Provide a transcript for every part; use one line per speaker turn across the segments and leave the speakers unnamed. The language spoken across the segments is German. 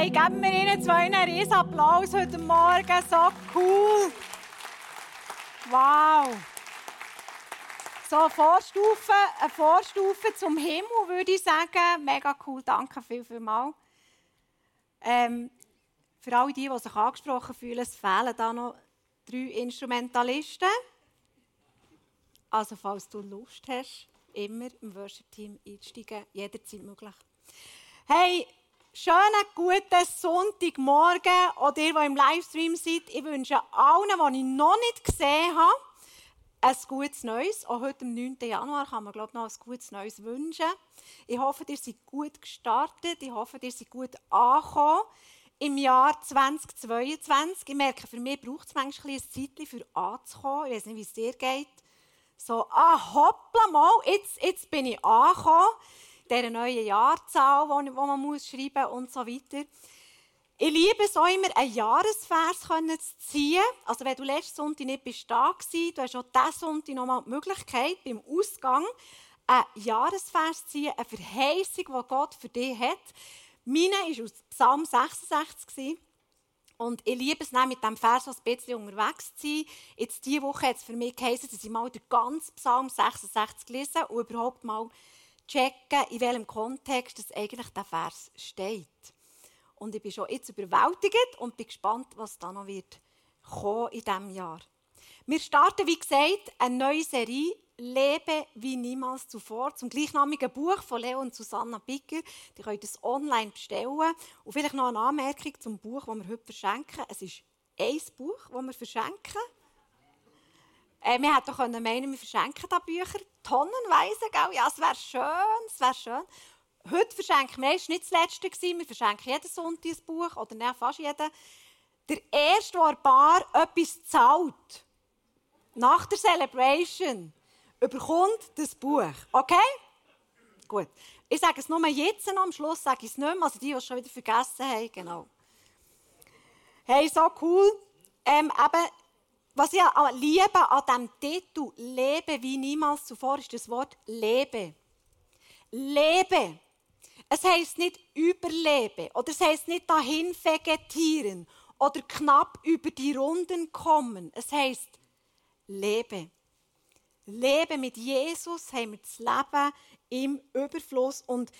Hey, geben wir ihnen zwei einen riesen Applaus heute Morgen. So cool. Wow. So, Vorstufe, eine Vorstufe zum Himmel, würde ich sagen. Mega cool, danke viel, viel mal. Ähm, für alle die, die sich angesprochen fühlen, es fehlen da noch drei Instrumentalisten. Also, falls du Lust hast, immer im Worship-Team einsteigen, jederzeit möglich. Hey, schönen guten Sonntagmorgen oder ihr, die im Livestream seid. Ich wünsche allen, die ich noch nicht gesehen habe, ein gutes Neues. Auch heute, am 9. Januar, kann man glaube ich, noch ein gutes Neues wünschen. Ich hoffe, ihr seid gut gestartet. Ich hoffe, ihr seid gut angekommen im Jahr 2022. Ich merke, für mich braucht es manchmal ein Zeit, für anzukommen. Ich weiß nicht, wie es dir geht. So, ah, hoppla mal, jetzt, jetzt bin ich angekommen dieser neuen Jahrzahl, die man muss schreiben muss und so weiter. Ich liebe es auch immer, einen Jahresvers zu ziehen. Also wenn du letzten Sonntag nicht bist da warst, du hast auch diesen Sonntag nochmal die Möglichkeit, beim Ausgang einen Jahresvers zu ziehen, eine Verheißung, die Gott für dich hat. Meine war aus Psalm 66. Und ich liebe es, mit diesem Vers ein bisschen unterwegs zu sein. Jetzt diese Woche hat es für mich geheißen, dass ich mal den ganzen Psalm 66 lesen und überhaupt mal checken, in welchem Kontext das eigentlich der Vers steht. Und ich bin schon jetzt überwältigt und bin gespannt, was da noch wird kommen in diesem Jahr. Wir starten, wie gesagt, eine neue Serie Lebe wie niemals zuvor zum gleichnamigen Buch von Leo und Susanna Bicker. Die könnt ihr online bestellen. Und vielleicht noch eine Anmerkung zum Buch, das wir heute verschenken. Es ist ein Buch, das wir verschenken. Äh, wir hätten doch meinen, wir verschenken da Bücher tonnenweise, gell? Ja, es wäre schön, es wäre schön. Heute verschenken wir, es nicht das letzte, wir verschenken jeden Sonntag ein Buch, oder nein, fast jeden. Der erste, der Paar etwas zahlt, nach der Celebration, überkommt das Buch. Okay? Gut. Ich sage es nur jetzt noch, am Schluss sage ich es nicht mehr, also die, die es schon wieder vergessen haben, genau. Hey, so cool. Ähm, eben, was ich liebe an diesem Titel Lebe wie niemals zuvor ist das Wort Lebe. Lebe. Es heißt nicht überleben oder es heißt nicht dahin vegetieren oder knapp über die Runden kommen. Es heißt Lebe. Lebe mit Jesus haben wir das Leben im Überfluss und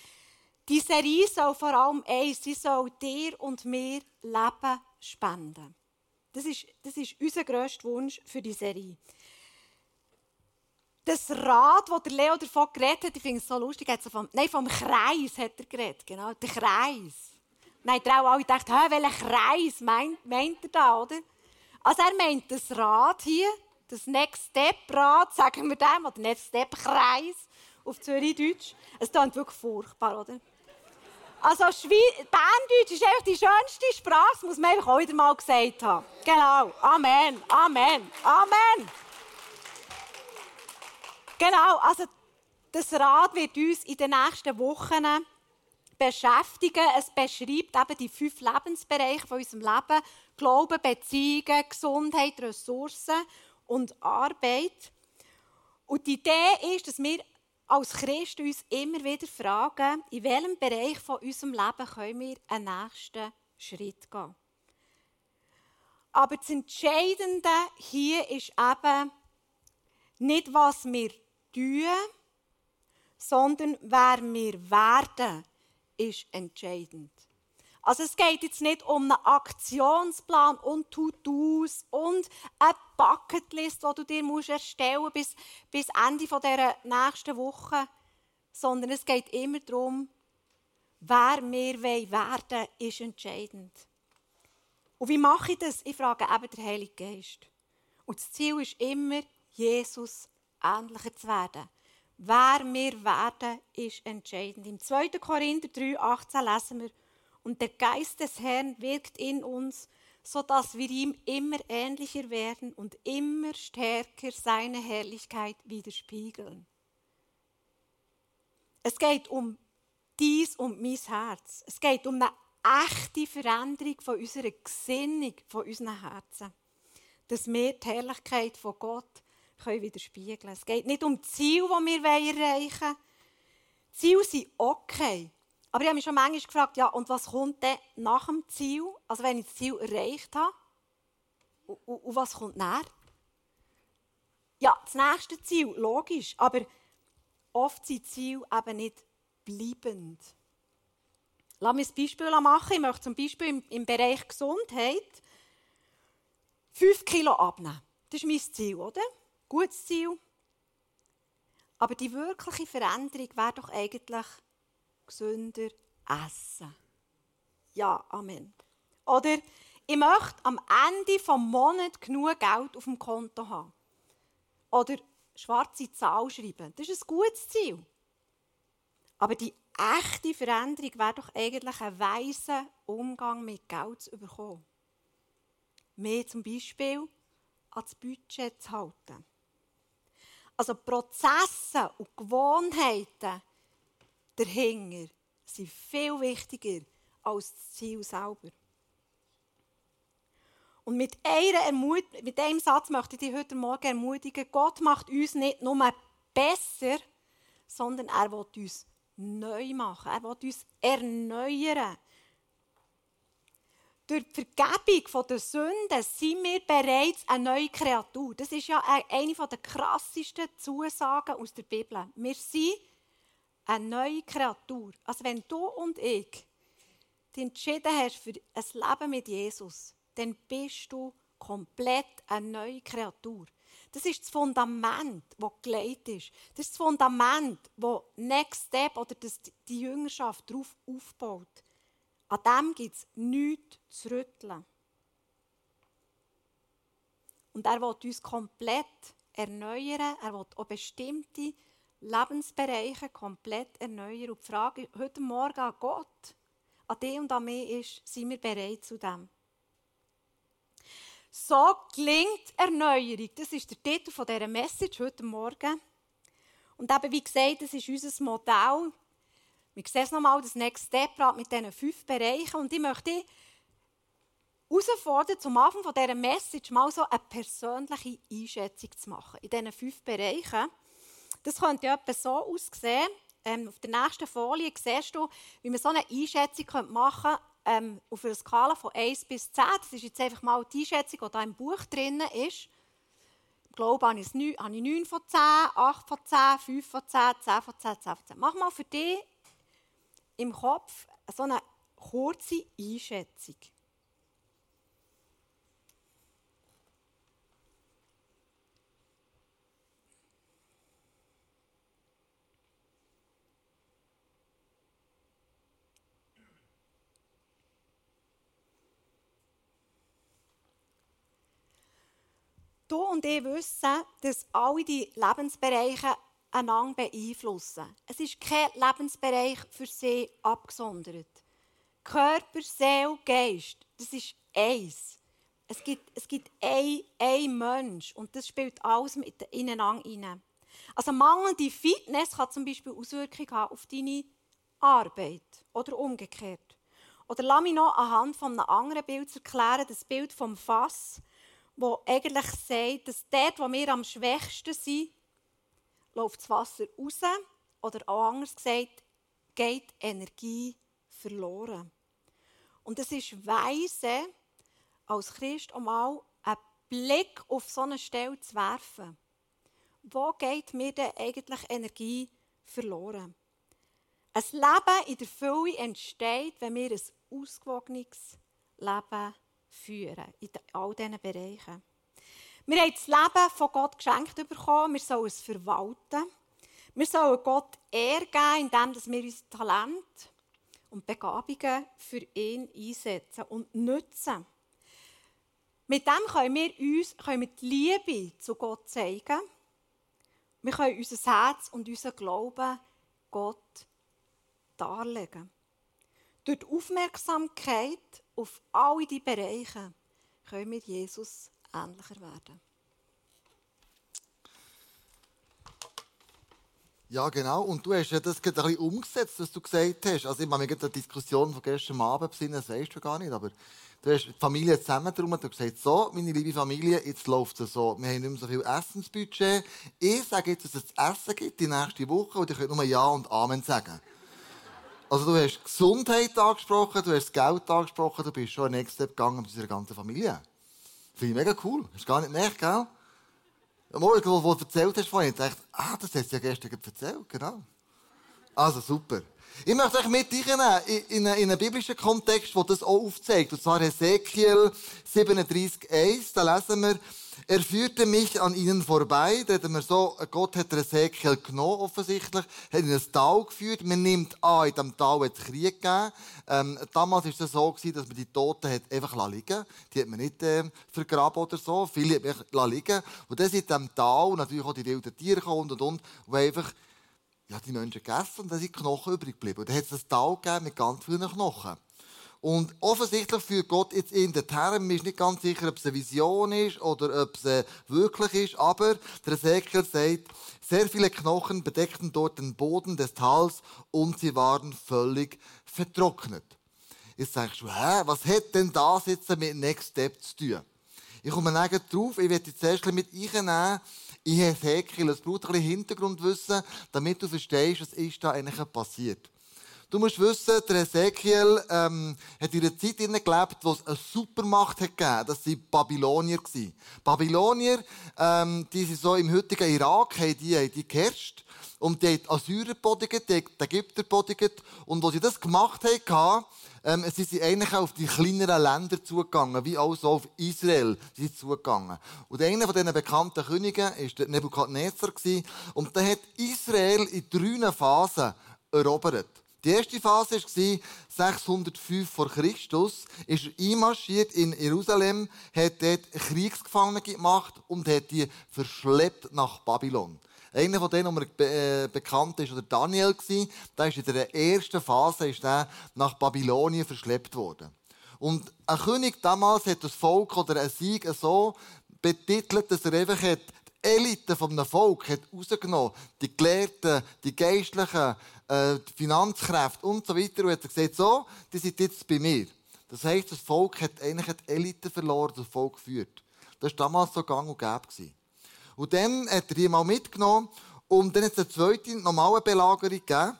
die Serie soll vor allem eins, sie soll dir und mir Leben spenden. Das ist, das ist unser grösster Wunsch für die Serie. Das Rad, das der Leo davon geredet hat, ich finde es so lustig, hat so vom, nein, vom Kreis hat er geredet, genau, der Kreis. Nein, die auch alle gedacht, welchen Kreis meint, meint er da, oder? Also er meint das Rad hier, das Next Step Rad, sagen wir dem, oder Next Step Kreis auf Zürich-Deutsch. Es klingt wirklich furchtbar, oder? Also Berndeutsch ist einfach die schönste Sprache, das muss man einfach auch wieder mal gesagt haben. Genau. Amen. Amen. Amen. Genau, also das Rad wird uns in den nächsten Wochen beschäftigen. Es beschreibt eben die fünf Lebensbereiche von unserem Leben. Glauben, Beziehungen, Gesundheit, Ressourcen und Arbeit. Und die Idee ist, dass wir als Christen uns immer wieder fragen, in welchem Bereich von unserem Leben können wir einen nächsten Schritt gehen. Aber das Entscheidende hier ist eben nicht, was wir tun, sondern wer wir werden, ist entscheidend. Also es geht jetzt nicht um einen Aktionsplan und To-Dos und eine Bucketlist, die du dir erstellen musst bis, bis Ende dieser nächsten Woche, sondern es geht immer darum, wer wir werden wollen, ist entscheidend. Und wie mache ich das? Ich frage eben den Heiligen Geist. Und das Ziel ist immer, Jesus ähnlicher zu werden. Wer wir werden, ist entscheidend. Im 2. Korinther 3, 18 lesen wir, und der Geist des Herrn wirkt in uns, so dass wir ihm immer ähnlicher werden und immer stärker seine Herrlichkeit widerspiegeln. Es geht um dies und mein Herz. Es geht um eine echte Veränderung von unserer Gesinnung, von unseren Herzen. Dass wir die Herrlichkeit von Gott können widerspiegeln Es geht nicht um Ziele, die wir erreichen wollen. Ziele sind okay. Aber ich habe mich schon manchmal gefragt, ja, und was kommt denn nach dem Ziel? Also wenn ich das Ziel erreicht habe, und, und, und was kommt nach? Ja, das nächste Ziel, logisch, aber oft sind Ziele eben nicht bleibend. Lass mich ein Beispiel machen. Ich möchte zum Beispiel im, im Bereich Gesundheit 5 Kilo abnehmen. Das ist mein Ziel, oder? Gutes Ziel. Aber die wirkliche Veränderung wäre doch eigentlich gesünder essen. Ja, Amen. Oder ich möchte am Ende des Monats genug Geld auf dem Konto haben. Oder schwarze Zahl schreiben. Das ist ein gutes Ziel. Aber die echte Veränderung wäre doch eigentlich ein weiser Umgang mit Geld zu bekommen. Mehr zum Beispiel ans Budget zu halten. Also Prozesse und Gewohnheiten dahinter sind viel wichtiger als das Ziel selber. Und mit, einer mit einem Satz möchte ich dich heute Morgen ermutigen, Gott macht uns nicht nur besser, sondern er will uns neu machen. Er will uns erneuern. Durch die Vergebung der Sünden sind wir bereits eine neue Kreatur. Das ist ja eine der krassesten Zusagen aus der Bibel. Wir sind eine neue Kreatur. Also wenn du und ich dich entschieden hast für ein Leben mit Jesus, dann bist du komplett eine neue Kreatur. Das ist das Fundament, das gelegt ist. Das ist das Fundament, das Next Step oder das die Jüngerschaft darauf aufbaut. An dem gibt es nichts zu rütteln. Und er will uns komplett erneuern. Er will auch bestimmte Lebensbereiche komplett erneuern. Und die Frage heute Morgen an Gott, an dich und an mich ist, sind wir bereit zu dem? So klingt Erneuerung. Das ist der Titel dieser Message heute Morgen. Und eben, wie gesagt, das ist unser Modell. Wir sehen es nochmal, das Next Step mit diesen fünf Bereichen. Und ich möchte herausfordern, zum Anfang dieser Message mal so eine persönliche Einschätzung zu machen. In diesen fünf Bereichen. Das könnte ja etwa so aussehen. Ähm, auf der nächsten Folie siehst du, wie man so eine Einschätzung machen könnte ähm, auf einer Skala von 1 bis 10, das ist jetzt einfach mal die Einschätzung, die da im Buch drin ist. Ich glaube, habe ich 9, habe ich 9 von 10, 8 von 10, 5 von 10, 10 von 10, 10 von 10. Mach mal für dich im Kopf so eine kurze Einschätzung. Du und ich wissen, dass alle die Lebensbereiche einander beeinflussen. Es ist kein Lebensbereich für sie abgesondert. Körper, Seele, Geist, das ist eins. Es gibt, es gibt ein, ein Mensch und das spielt alles mit ineinander rein. Also mangelnde Fitness kann zum Beispiel Auswirkungen haben auf deine Arbeit oder umgekehrt. Oder lass mich noch anhand von einem anderen Bild erklären, das Bild vom Fass wo eigentlich sagt, dass dort, wo wir am schwächsten sind, läuft das Wasser raus. Oder auch anders gesagt, geht Energie verloren. Und es ist weise, als Christ einmal einen Blick auf so eine Stelle zu werfen. Wo geht mir denn eigentlich Energie verloren? Ein Leben in der Fülle entsteht, wenn wir ein ausgewogenes Leben führen in all diesen Bereichen. Wir haben das Leben von Gott geschenkt bekommen, wir sollen es verwalten. Wir sollen Gott Ehre geben, indem wir unser Talent und Begabungen für ihn einsetzen und nutzen. Mit dem können wir uns können wir die Liebe zu Gott zeigen. Wir können unser Herz und unseren Glauben Gott darlegen. Durch die Aufmerksamkeit auf alle diese Bereiche können wir Jesus ähnlicher werden.
Ja, genau. Und du hast ja das gerade ein bisschen umgesetzt, was du gesagt hast. Also, ich mich an die Diskussion von gestern Abend besinnen, das weißt du gar nicht, aber du hast die Familie zusammen drum und gesagt, so, meine liebe Familie, jetzt läuft es so. Wir haben nicht mehr so viel Essensbudget. Ich sage jetzt, dass es zu essen gibt die nächste Woche und ihr könnt nur Ja und Amen sagen. Also du hast Gesundheit angesprochen, du hast Geld angesprochen, du bist schon ein Next Step gegangen mit unserer ganzen Familie. Finde ich mega cool. Hast du gar nicht gemerkt, gell? Morgen, wo, wo du erzählt hast vorhin, dachte ich, ah, das hast du ja gestern erzählt, genau. Also super. Ich möchte euch mit reinnehmen in, in, in einen biblischen Kontext, der das auch aufzeigt. Und zwar Ezekiel 37,1. Da lesen wir, er führte mich an ihnen vorbei. Da wir so, Gott hat Ezekiel genommen, offensichtlich, hat ihn in ein Tal geführt. Man nimmt an, in diesem Tal hat es Krieg gegeben. Ähm, damals war es so, gewesen, dass man die Toten hat einfach liegen Die hat man nicht äh, vergraben oder so. Viele hat man liegen Und dann sind in diesem Tal natürlich auch die wilden Tiere und und und, die einfach ja, die Menschen gegessen und dann sind Knochen übrig geblieben. Und dann hat es ein Tal gegeben mit ganz vielen Knochen. Und offensichtlich führt Gott jetzt in den Term. Man ist nicht ganz sicher, ob es eine Vision ist oder ob es äh, wirklich ist. Aber der Ezekiel sagt, sehr viele Knochen bedeckten dort den Boden des Tals und sie waren völlig vertrocknet. Jetzt sagst du, hä, was hat denn das jetzt mit Next Step zu tun? Ich komme nachher drauf, ich werde jetzt erst mit einnehmen, in Ezekiel. Es braucht ein bisschen Hintergrundwissen, damit du verstehst, was ist da eigentlich passiert. Du musst wissen, der Ezekiel ähm, hat in einer Zeit gelebt, wo es eine Supermacht hat gegeben. Das waren Babylonier. Babylonier, ähm, die sind so im heutigen Irak, haben die, haben die geherrscht. Und die haben die Assyrer bodigt, die Ägypter bodigt. Und als sie das gemacht haben, ähm, sie sind eigentlich auf die kleineren Länder zugegangen, wie auch so auf Israel sie zugegangen. Und einer von diesen bekannten Königen war Nebukadnezar. Und der hat Israel in drei Phasen erobert. Die erste Phase war 605 vor Christus, ist er einmarschiert in Jerusalem, hat dort Kriegsgefangene gemacht und hat die verschleppt nach Babylon. Einer von denen, der be äh, bekannt ist, oder Daniel, der ist in der ersten Phase ist der nach Babylonien verschleppt worden. Und ein König damals hat das Volk oder ein Sieg so betitelt, dass er einfach hat, Elite vom Volk hat rausgenommen, die Gelehrten, die Geistlichen, äh, die Finanzkräfte und so weiter. Und hat gesagt, so, die sind jetzt bei mir. Das heisst, das Volk hat eigentlich die Elite verloren, das Volk geführt. Das war damals so gang und gäbe. Und dann hat er die mal mitgenommen und dann hat es eine zweite normale Belagerung gegeben.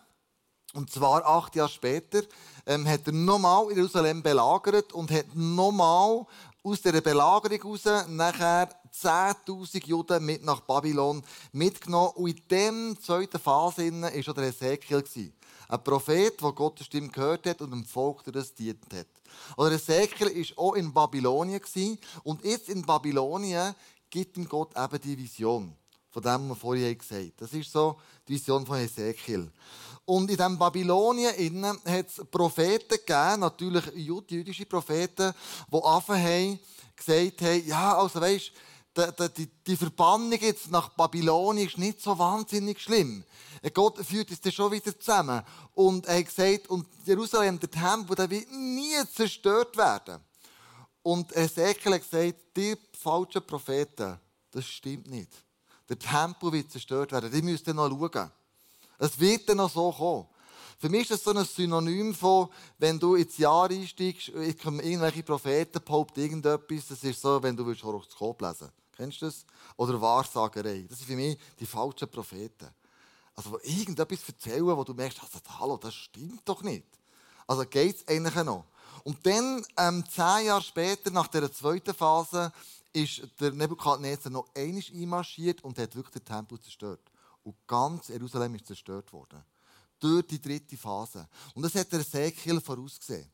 Und zwar acht Jahre später ähm, hat er nochmal Jerusalem belagert und hat nochmal aus dieser Belagerung heraus nachher 10.000 Juden mit nach Babylon mitgenommen. Und in dieser zweiten Phase war schon der Ezekiel. Ein Prophet, der Gottes Stimme gehört hat und dem Volk das dient hat. Oder Ezekiel war auch in Babylonien. Und jetzt in Babylonien gibt ihm Gott eben die Vision. Von dem, was wir vorhin gesagt haben. Das ist so die Vision von Ezekiel. Und in diesem Babylonien hat es Propheten gegeben, natürlich jüdische Propheten, die angefangen haben, gesagt haben, ja, also weisst, die, die Verbannung jetzt nach Babylonien ist nicht so wahnsinnig schlimm. Gott führt es dann schon wieder zusammen. Und er hat gesagt, und Jerusalem, der Tempel, der wird nie zerstört werden. Und Ezekiel hat gesagt, die falschen Propheten, das stimmt nicht. Der Tempel wird zerstört werden. Die müsst ihr noch schauen. Es wird dann noch so kommen. Für mich ist das so ein Synonym von, wenn du ins Jahr einsteigst, irgendwelche Propheten behaupten irgendetwas, das ist so, wenn du willst Horoskop lesen Kennst du das? Oder Wahrsagerei. Das sind für mich die falschen Propheten. Also, die irgendetwas erzählen, wo du merkst, also, hallo, das stimmt doch nicht. Also geht es eigentlich noch. Und dann, ähm, zehn Jahre später, nach der zweiten Phase, ist der Nebukadnezar noch einmal einmarschiert und hat wirklich den Tempel zerstört. Und ganz Jerusalem ist zerstört worden. Durch die dritte Phase. Und das hat der Ezekiel vorausgesehen.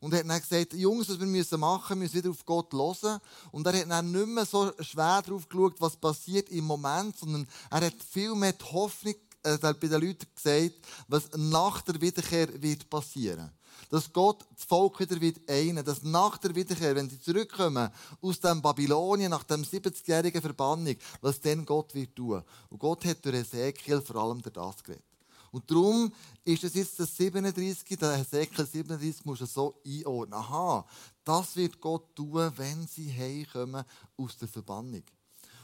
Und er hat dann gesagt, Jungs, was wir müssen machen, müssen wieder auf Gott hören. Und er hat dann nicht mehr so schwer darauf geschaut, was passiert im Moment, sondern er hat viel mehr die Hoffnung äh, bei den Leuten gesagt, was nach der Wiederkehr wird passieren dass Gott das Volk wieder wird einen, dass nach der Wiederkehr, wenn sie zurückkommen aus dem Babylonien, nach dem 70-jährigen Verbannung, was dann Gott wird tun. Und Gott hat durch Ezekiel vor allem durch das geredet. Und darum ist es jetzt das 37, der Hesekiel 37 muss er so einordnen. Aha, das wird Gott tun, wenn sie heimkommen aus der Verbannung.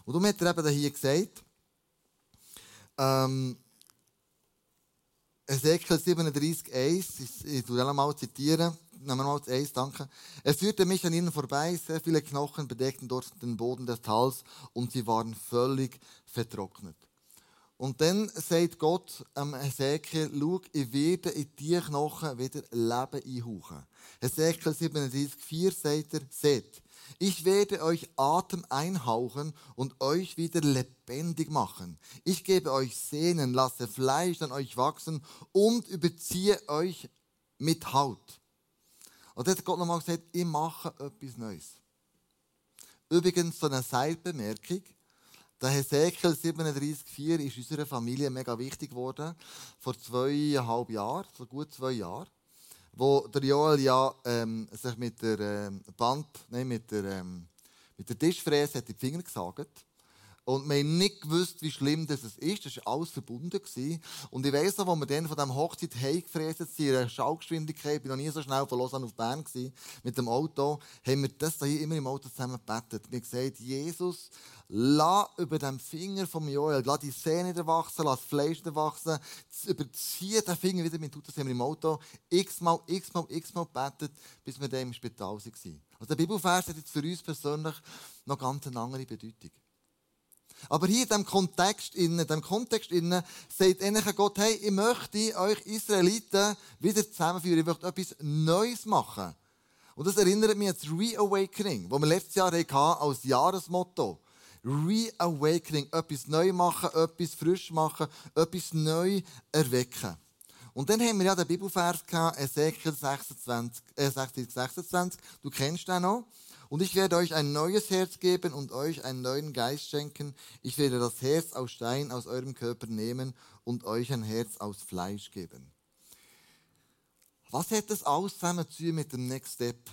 Und darum hat er eben hier gesagt, ähm, Ezekiel 37, 1, ich tue mal zitieren, nehmen wir mal das 1, danke. Er führte mich an ihnen vorbei, sehr viele Knochen bedeckten dort den Boden des Tals und sie waren völlig vertrocknet. Und dann sagt Gott am Hesekiel, schau, ich werde in die Knochen wieder Leben einhauchen. Hesekiel 37,4 sagt er, seht, ich werde euch Atem einhauchen und euch wieder lebendig machen. Ich gebe euch Sehnen, lasse Fleisch an euch wachsen und überziehe euch mit Haut. Und dann hat Gott nochmal gesagt, ich mache etwas Neues. Übrigens so eine Seilbemerkung. Der Hesekiel 37,4 ist unserer Familie mega wichtig geworden. Vor zweieinhalb Jahren, vor gut zwei Jahren. Wo der Joel ja ähm, sich mit der ähm, Band, nein, mit der, ähm, mit der Tischfräse hat die Finger gesagt. Und wir haben nicht gewusst, wie schlimm das ist. Das war alles verbunden. Und ich weiss noch, als wir dann von dieser Hochzeit heimgefräst sind, in einer Schallgeschwindigkeit, ich war noch nie so schnell von Lausanne auf Bern gewesen, mit dem Auto, haben wir das hier immer im Auto zusammen gebetet. Wir haben gesagt, Jesus, lass über den Finger vom Joel, lass die Sehne wieder wachsen, lass das Fleisch wieder wachsen, überziehe den Finger wieder mit Das haben wir im Auto x-mal, x-mal, x-mal gebetet, bis wir dann im Spital waren. Also der Bibelvers hat jetzt für uns persönlich noch ganz eine andere Bedeutung. Aber hier in diesem Kontext, in diesem Kontext innen, sagt Gott, hey, ich möchte euch Israeliten wieder zusammenführen. Ich möchte etwas Neues machen. Und das erinnert mich an das Reawakening, das wir letztes Jahr hatten als Jahresmotto. Reawakening, etwas neu machen, etwas frisch machen, etwas neu erwecken. Und dann haben wir ja den Bibelvers gehabt, Ezekiel 26, äh, 26, 26. Du kennst den noch. Und ich werde euch ein neues Herz geben und euch einen neuen Geist schenken. Ich werde das Herz aus Stein aus eurem Körper nehmen und euch ein Herz aus Fleisch geben. Was hat das alles zusammen zu mit dem Next Step?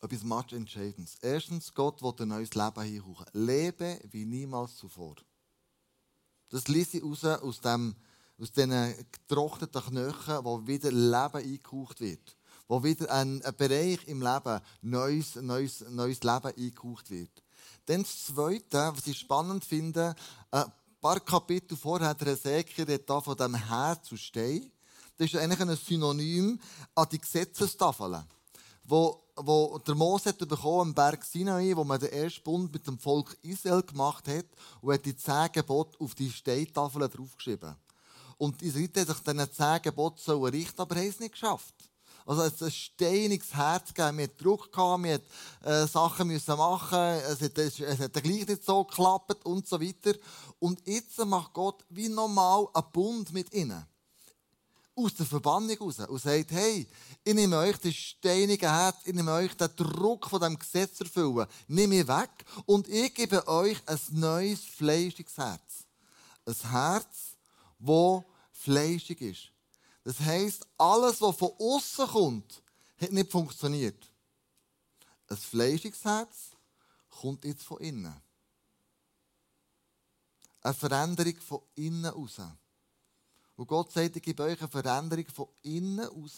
Etwas much Entscheidendes. Erstens, Gott will ein neues Leben hinhauchen. Lebe wie niemals zuvor. Das ließ ich raus aus, dem, aus diesen getrockneten Knochen, wo wieder Leben eingehaucht wird wo wieder ein, ein Bereich im Leben, neues, neues, neues Leben eingehaucht wird. Dann das Zweite, was ich spannend finde, ein paar Kapitel vorher, Ezekiel redet da von dem Herz zu stehen. Das ist eigentlich ein Synonym an die Gesetzestafeln, wo, wo der Mose hat bekommen am Berg Sinai, wo man den ersten Bund mit dem Volk Israel gemacht hat und hat die zehn Gebote auf die Steintafeln draufgeschrieben. Und die Israeliten haben sich diesen zehn Geboten richten, aber haben es nicht geschafft. Also es ein steiniges Herz gegeben. Wir hatten Druck, gehabt, wir mussten äh, Sachen müssen machen, es hat, es hat gleich nicht so geklappt und so weiter. Und jetzt macht Gott wie normal einen Bund mit ihnen. Aus der Verbannung raus. Und sagt, hey, ich nehme euch das steinige Herz, ich nehme euch den Druck von dem Gesetz erfüllen, nehme ich weg und ich gebe euch ein neues, fleischiges Herz. Ein Herz, das fleischig ist. Das heisst, alles, was von außen kommt, hat nicht funktioniert. Ein fleischiges Herz kommt jetzt von innen. Eine Veränderung von innen raus. Und Gott sagt, ich gebe euch eine Veränderung von innen raus,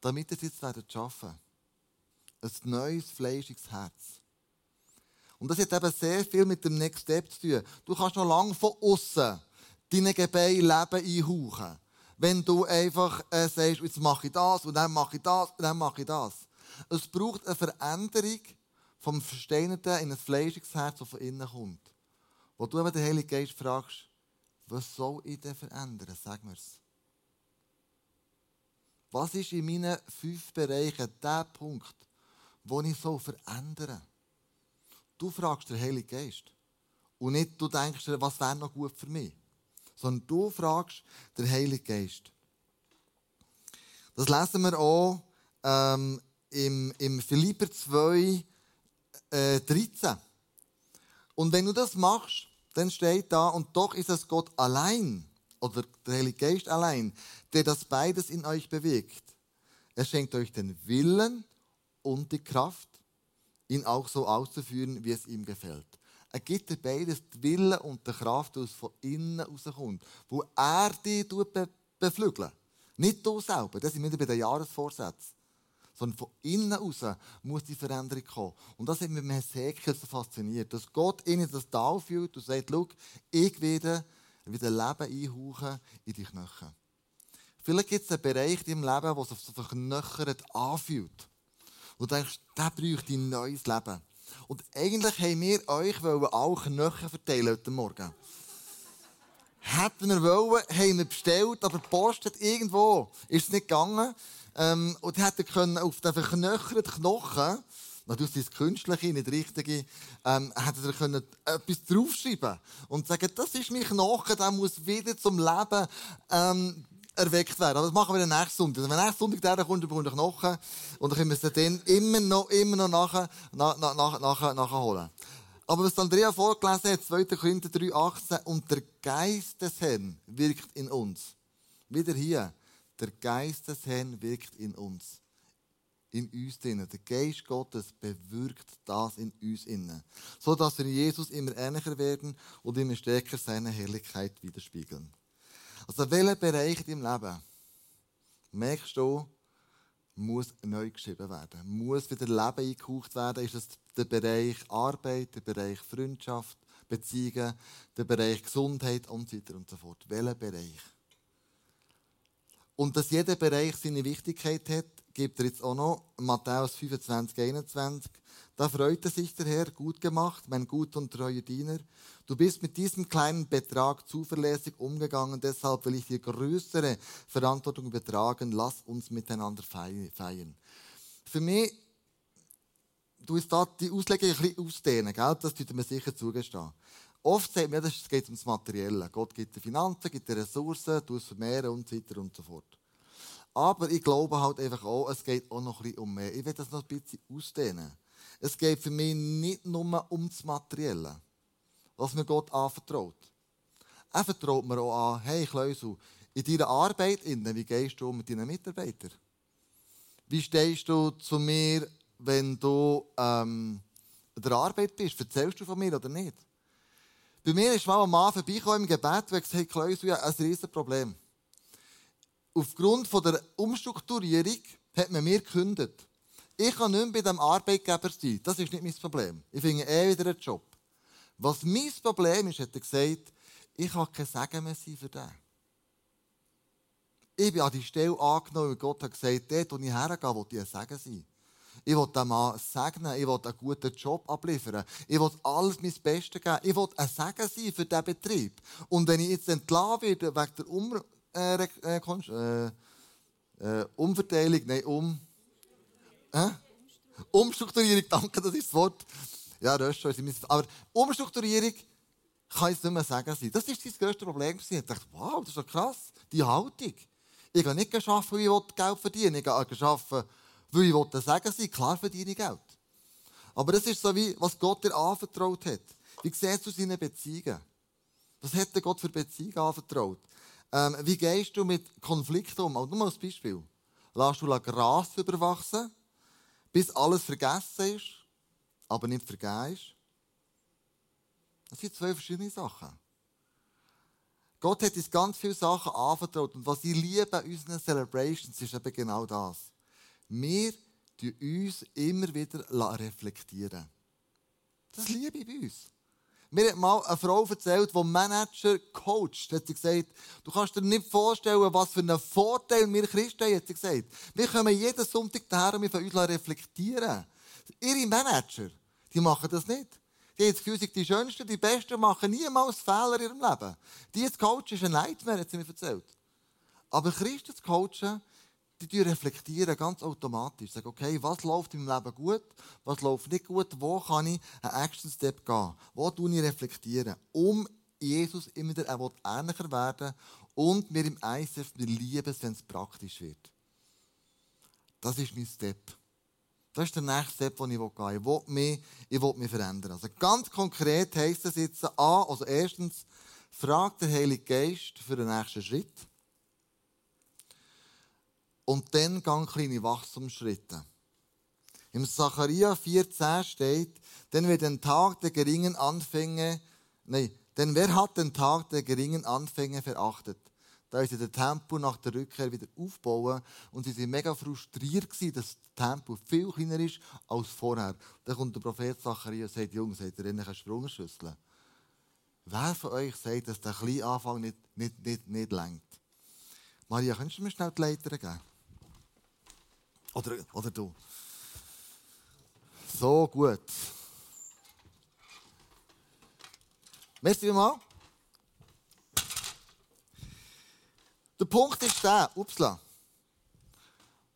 damit ihr es jetzt werdet schaffen. Ein neues, fleischiges Herz. Und das hat eben sehr viel mit dem Next Step zu tun. Du kannst noch lange von außen deine Gebeine Leben einhauchen wenn du einfach äh, sagst, jetzt mache ich das und dann mache ich das und dann mache ich das. Es braucht eine Veränderung vom Versteinerten in ein fleischiges Herz, das von innen kommt. Wo du aber den Heiligen Geist fragst, was soll ich denn verändern? Sag mir's. Was ist in meinen fünf Bereichen der Punkt, wo ich so verändern Du fragst den Heiligen Geist. Und nicht du denkst, was wäre noch gut für mich sondern du fragst den Heiligen Geist. Das lesen wir auch ähm, im, im Philipper 2, äh, 13. Und wenn du das machst, dann steht da, und doch ist es Gott allein, oder der Heilige Geist allein, der das beides in euch bewegt. Er schenkt euch den Willen und die Kraft, ihn auch so auszuführen, wie es ihm gefällt. Er gibt dir beides, die Wille und die Kraft, die von innen rauskommt. Wo er dich be beflügelt. Nicht du selber, das sind wir bei den Jahresvorsätzen. Sondern von innen raus muss die Veränderung kommen. Und das hat mich mit Hesekiel so fasziniert. Dass Gott ihnen das da fühlt und sagt, schau, ich werde wieder Leben einhauchen in die Knochen. Vielleicht gibt es einen Bereich in deinem Leben, der sich so verknöchert anfühlt. Und du denkst, der bräuchte ein neues Leben. Und eigentlich haben wir euch alle Knöchel verteilen heute Morgen. Hätten wir wollen, haben wir bestellt, aber die Post hat irgendwo, ist es nicht gegangen. Ähm, und hätten können auf den verknöcherten Knochen, natürlich es künstliche, nicht richtige, ähm, hätten wir können etwas draufschreiben und sagen, das ist mein Knochen, der muss wieder zum Leben ähm, erweckt werden. Aber das machen wir dann nächsten Sonntag. Wenn nächsten Sonntag der kommt, bekommt er Knochen und dann können wir es dann immer noch, immer noch nachher, nach, nach, nach, nachholen. Aber was Andrea vorgelesen hat, 2. Korinther 3,18, und der Geist des Herrn wirkt in uns. Wieder hier. Der Geist des Herrn wirkt in uns. In uns drinnen. Der Geist Gottes bewirkt das in uns innen. So dass wir Jesus immer ähnlicher werden und immer stärker seine Herrlichkeit widerspiegeln. Also, welcher Bereich in deinem Leben merkst du, muss neu geschrieben werden, muss wieder Leben eingehaucht werden? Ist es der Bereich Arbeit, der Bereich Freundschaft, Beziehungen, der Bereich Gesundheit und so weiter und so fort? Welcher Bereich? Und dass jeder Bereich seine Wichtigkeit hat, gibt er jetzt auch noch Matthäus 25, 21. Da freute sich der Herr, gut gemacht, mein guter und treuer Diener. Du bist mit diesem kleinen Betrag zuverlässig umgegangen, deshalb will ich dir größere Verantwortung übertragen. Lass uns miteinander feiern. Für mich, du hast da die Auslegung ein bisschen ausdehnen, gell? das tut mir sicher zugestehen. Oft sagt man, es geht ums Materielle. Gott gibt die Finanzen, gibt die Ressourcen, du es vermehren und so weiter und so fort. Aber ich glaube halt einfach auch, es geht auch noch ein bisschen um mehr. Ich will das noch ein bisschen ausdehnen. Es geht für mich nicht nur um das Materielle, was mir Gott anvertraut. Er vertraut mir auch an, hey Kleusel, in deiner Arbeit, wie gehst du mit deinen Mitarbeitern? Wie stehst du zu mir, wenn du ähm, in der Arbeit bist? Erzählst du von mir oder nicht? Bei mir ist mal ein Mann vorbeigekommen im Gebet und gesagt, hey Klaus, ja, ein riesiges Problem. Aufgrund von der Umstrukturierung hat man mir gekündigt. Ich kann nicht mehr bei diesem Arbeitgeber sein. Das ist nicht mein Problem. Ich finde eh wieder einen Job. Was mein Problem ist, hat er gesagt, ich kann kein Segen mehr sein für den. Ich bin an die Stelle angenommen, weil Gott hat gesagt, dort, wo ich hergehe, will ich ein Segen sein. Ich will dem Mann segnen. Ich will einen guten Job abliefern. Ich will alles mein Bestes geben. Ich will ein Segen sein für diesen Betrieb. Und wenn ich jetzt entlassen werde wegen der um äh, äh, äh, Umverteilung, nein, um... Äh? Umstrukturierung, danke, das ist das Wort. Ja, Röstschau Aber Umstrukturierung kann es nicht mehr sagen. Das war sein grösstes Problem. Ich dachte, wow, das ist doch krass, die Haltung. Ich habe nicht geschafft, weil ich Geld verdienen Ich habe geschafft, weil ich sagen, sie, klar verdiene ich Geld. Aber das ist so wie, was Gott dir anvertraut hat. Wie siehst du seine Beziehungen? Was hat Gott für Beziehungen anvertraut? Ähm, wie gehst du mit Konflikten um? Nur mal als Beispiel. Lass du Gras überwachsen, bis alles vergessen ist, aber nicht vergeben ist? Das sind zwei verschiedene Sachen. Gott hat uns ganz viele Sachen anvertraut. Und was ich liebe an unseren Celebrations ist eben genau das. Wir uns immer wieder reflektieren. Das liebe ich bei uns. Mir hat mal eine Frau erzählt, die Manager coacht, hat sie gesagt, du kannst dir nicht vorstellen, was für einen Vorteil wir Christen haben, hat sie gesagt. Wir kommen jeden Sonntag daher und wir von uns reflektieren. Ihre Manager, die machen das nicht. Die haben das Gefühl, die Schönsten, die Besten machen niemals Fehler in ihrem Leben. Die zu coachen ist ein Nightmare, hat sie mir erzählt. Aber Christen zu coachen, die reflektieren ganz automatisch. Sagen, okay, was läuft im Leben gut, was läuft nicht gut, wo kann ich einen Action Step gehen, wo tue ich reflektieren, um Jesus immer wieder ähnlicher werden und mir im ICF mir lieben, wenn es praktisch wird. Das ist mein Step. Das ist der nächste Step, den ich gehen will. Ich will mich, ich will mich verändern. Also ganz konkret heisst das jetzt A, also erstens, fragt der Heilige Geist für den nächsten Schritt. Und dann gang kleine Wachstumsschritte. Im Zacharia 4,10 steht, denn wer den Tag der geringen Anfänge, nein, denn wer hat den Tag der geringen Anfänge verachtet? Da ist der Tempo nach der Rückkehr wieder aufbauen und sie sind mega frustriert gewesen, dass das Tempo viel kleiner ist als vorher. Dann kommt der Prophet Zacharia und sagt, Jungs, seid ihr in eine Sprungschüssel? Wer von euch sagt, dass der kleine Anfang nicht, nicht, nicht, nicht lenkt? Maria, könntest du mir schnell die Leiter geben? Oder, oder du. So gut. Merci mal. Der Punkt ist der, upsla.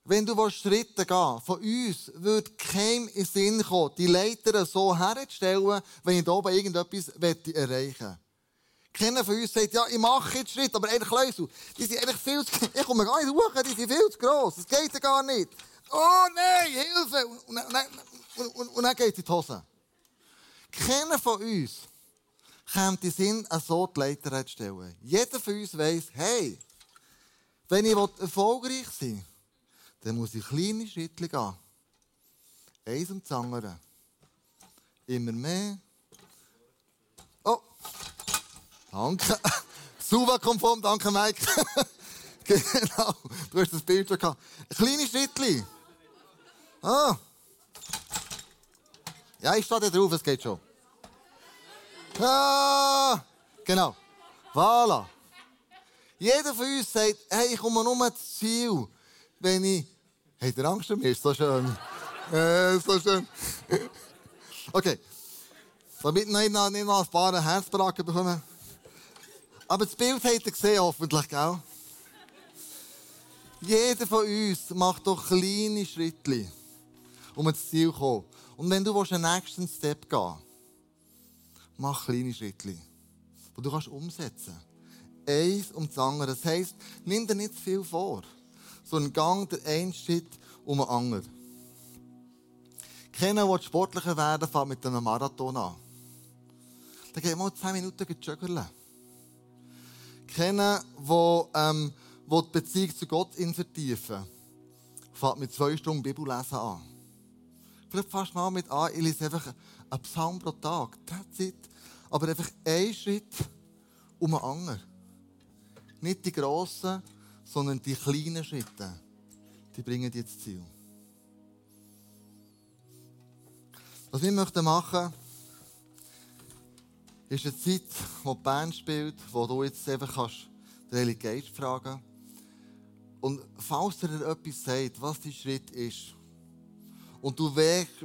Wenn du Schritte gehen willst, von uns würde keinem in den Sinn kommen, die Leiter so herzustellen, wenn ich hier oben irgendetwas erreichen möchte. Keiner von uns sagt, ja, ich mache jetzt Schritt, aber eigentlich Läusel, die sind eigentlich viel zu, ich komme gar nicht hoch, die sind viel zu gross, das geht ja gar nicht. Oh nein, Hilfe! Und, und, und, und, und dann geht es in die Hose. Keiner von uns kommt in Sinn, so die Leiter zu stellen. Jeder von uns weiss, hey, wenn ich erfolgreich sein will, dann muss ich kleine Schritte gehen. Eins und das andere. Immer mehr. Oh, danke. Suva-konform, danke Mike. genau, du hast das Bild schon gehabt. Kleine Schritte. Ah. Ja, ich stehe drauf, es geht schon. Ah, genau. Voilà. Jeder von uns sagt, hey, ich komme nur ins Ziel, wenn ich... Habt ihr Angst vor mir? Ist so schön. äh, so schön. okay. Damit noch, nicht noch ein paar Herzbracken bekommen. Aber das Bild habt ihr gesehen, hoffentlich, gell? Jeder von uns macht doch kleine Schritte, um ins Ziel zu kommen. Und wenn du einen nächsten Step gehen mach kleine Schritte, die du kannst umsetzen kannst eins um das andere. Das heisst, nimm dir nicht viel vor, sondern gang der einen Schritt um den anderen. Keiner, der sportlicher werden fängt mit einem Marathon an. Dann geht mal 10 Minuten joggen. Keiner, der ähm, die Beziehung zu Gott vertiefen fängt mit zwei Stunden Bibellesen an. Vielleicht du mal mit an, ich lese einfach einen Psalm pro Tag. That's it. Aber einfach ein Schritt um den anderen. Nicht die grossen, sondern die kleinen Schritte, die bringen dich ins Ziel. Was wir möchten machen, ist eine Zeit, wo die Band spielt, wo du jetzt einfach kannst den Heiligen Geist fragen Und falls er dir etwas sagt, was dein Schritt ist, und du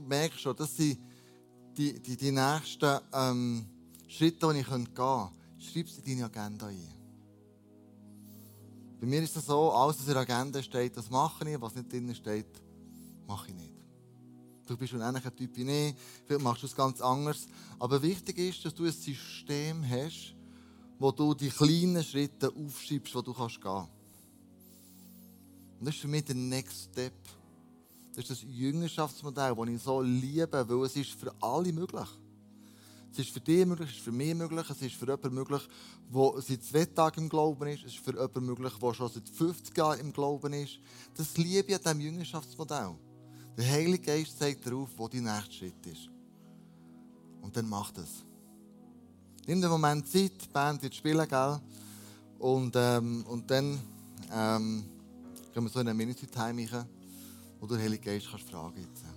merkst schon, dass sie die, die, die nächsten ähm, Schritte, die ich gehen könnte, schreib sie in deine Agenda ein. Bei mir ist es so, alles, was in der Agenda steht, das mache ich. Was nicht drin steht, mache ich nicht. Du bist ein ähnlicher Typ wie ich. Vielleicht machst du es ganz anders. Aber wichtig ist, dass du ein System hast, wo du die kleinen Schritte aufschiebst, wo du kannst gehen. Und das ist für mich der Next Step. Das ist das Jüngerschaftsmodell, das ich so liebe, weil es ist für alle möglich. Es ist für dich möglich, es ist für mich möglich, es ist für jemanden möglich, der seit zwei Tagen im Glauben ist, es ist für jemanden möglich, der schon seit 50 Jahren im Glauben ist. Das liebe ich an diesem Jüngerschaftsmodell. Der Heilige Geist zeigt darauf, wo dein nächste Schritt ist. Und dann macht es. Nimm den Moment Zeit, die Band wird spielen, gell? Und, ähm, und dann ähm, können wir so in eine Minute Time rein, wo du den Heiligen Geist kannst fragen kannst.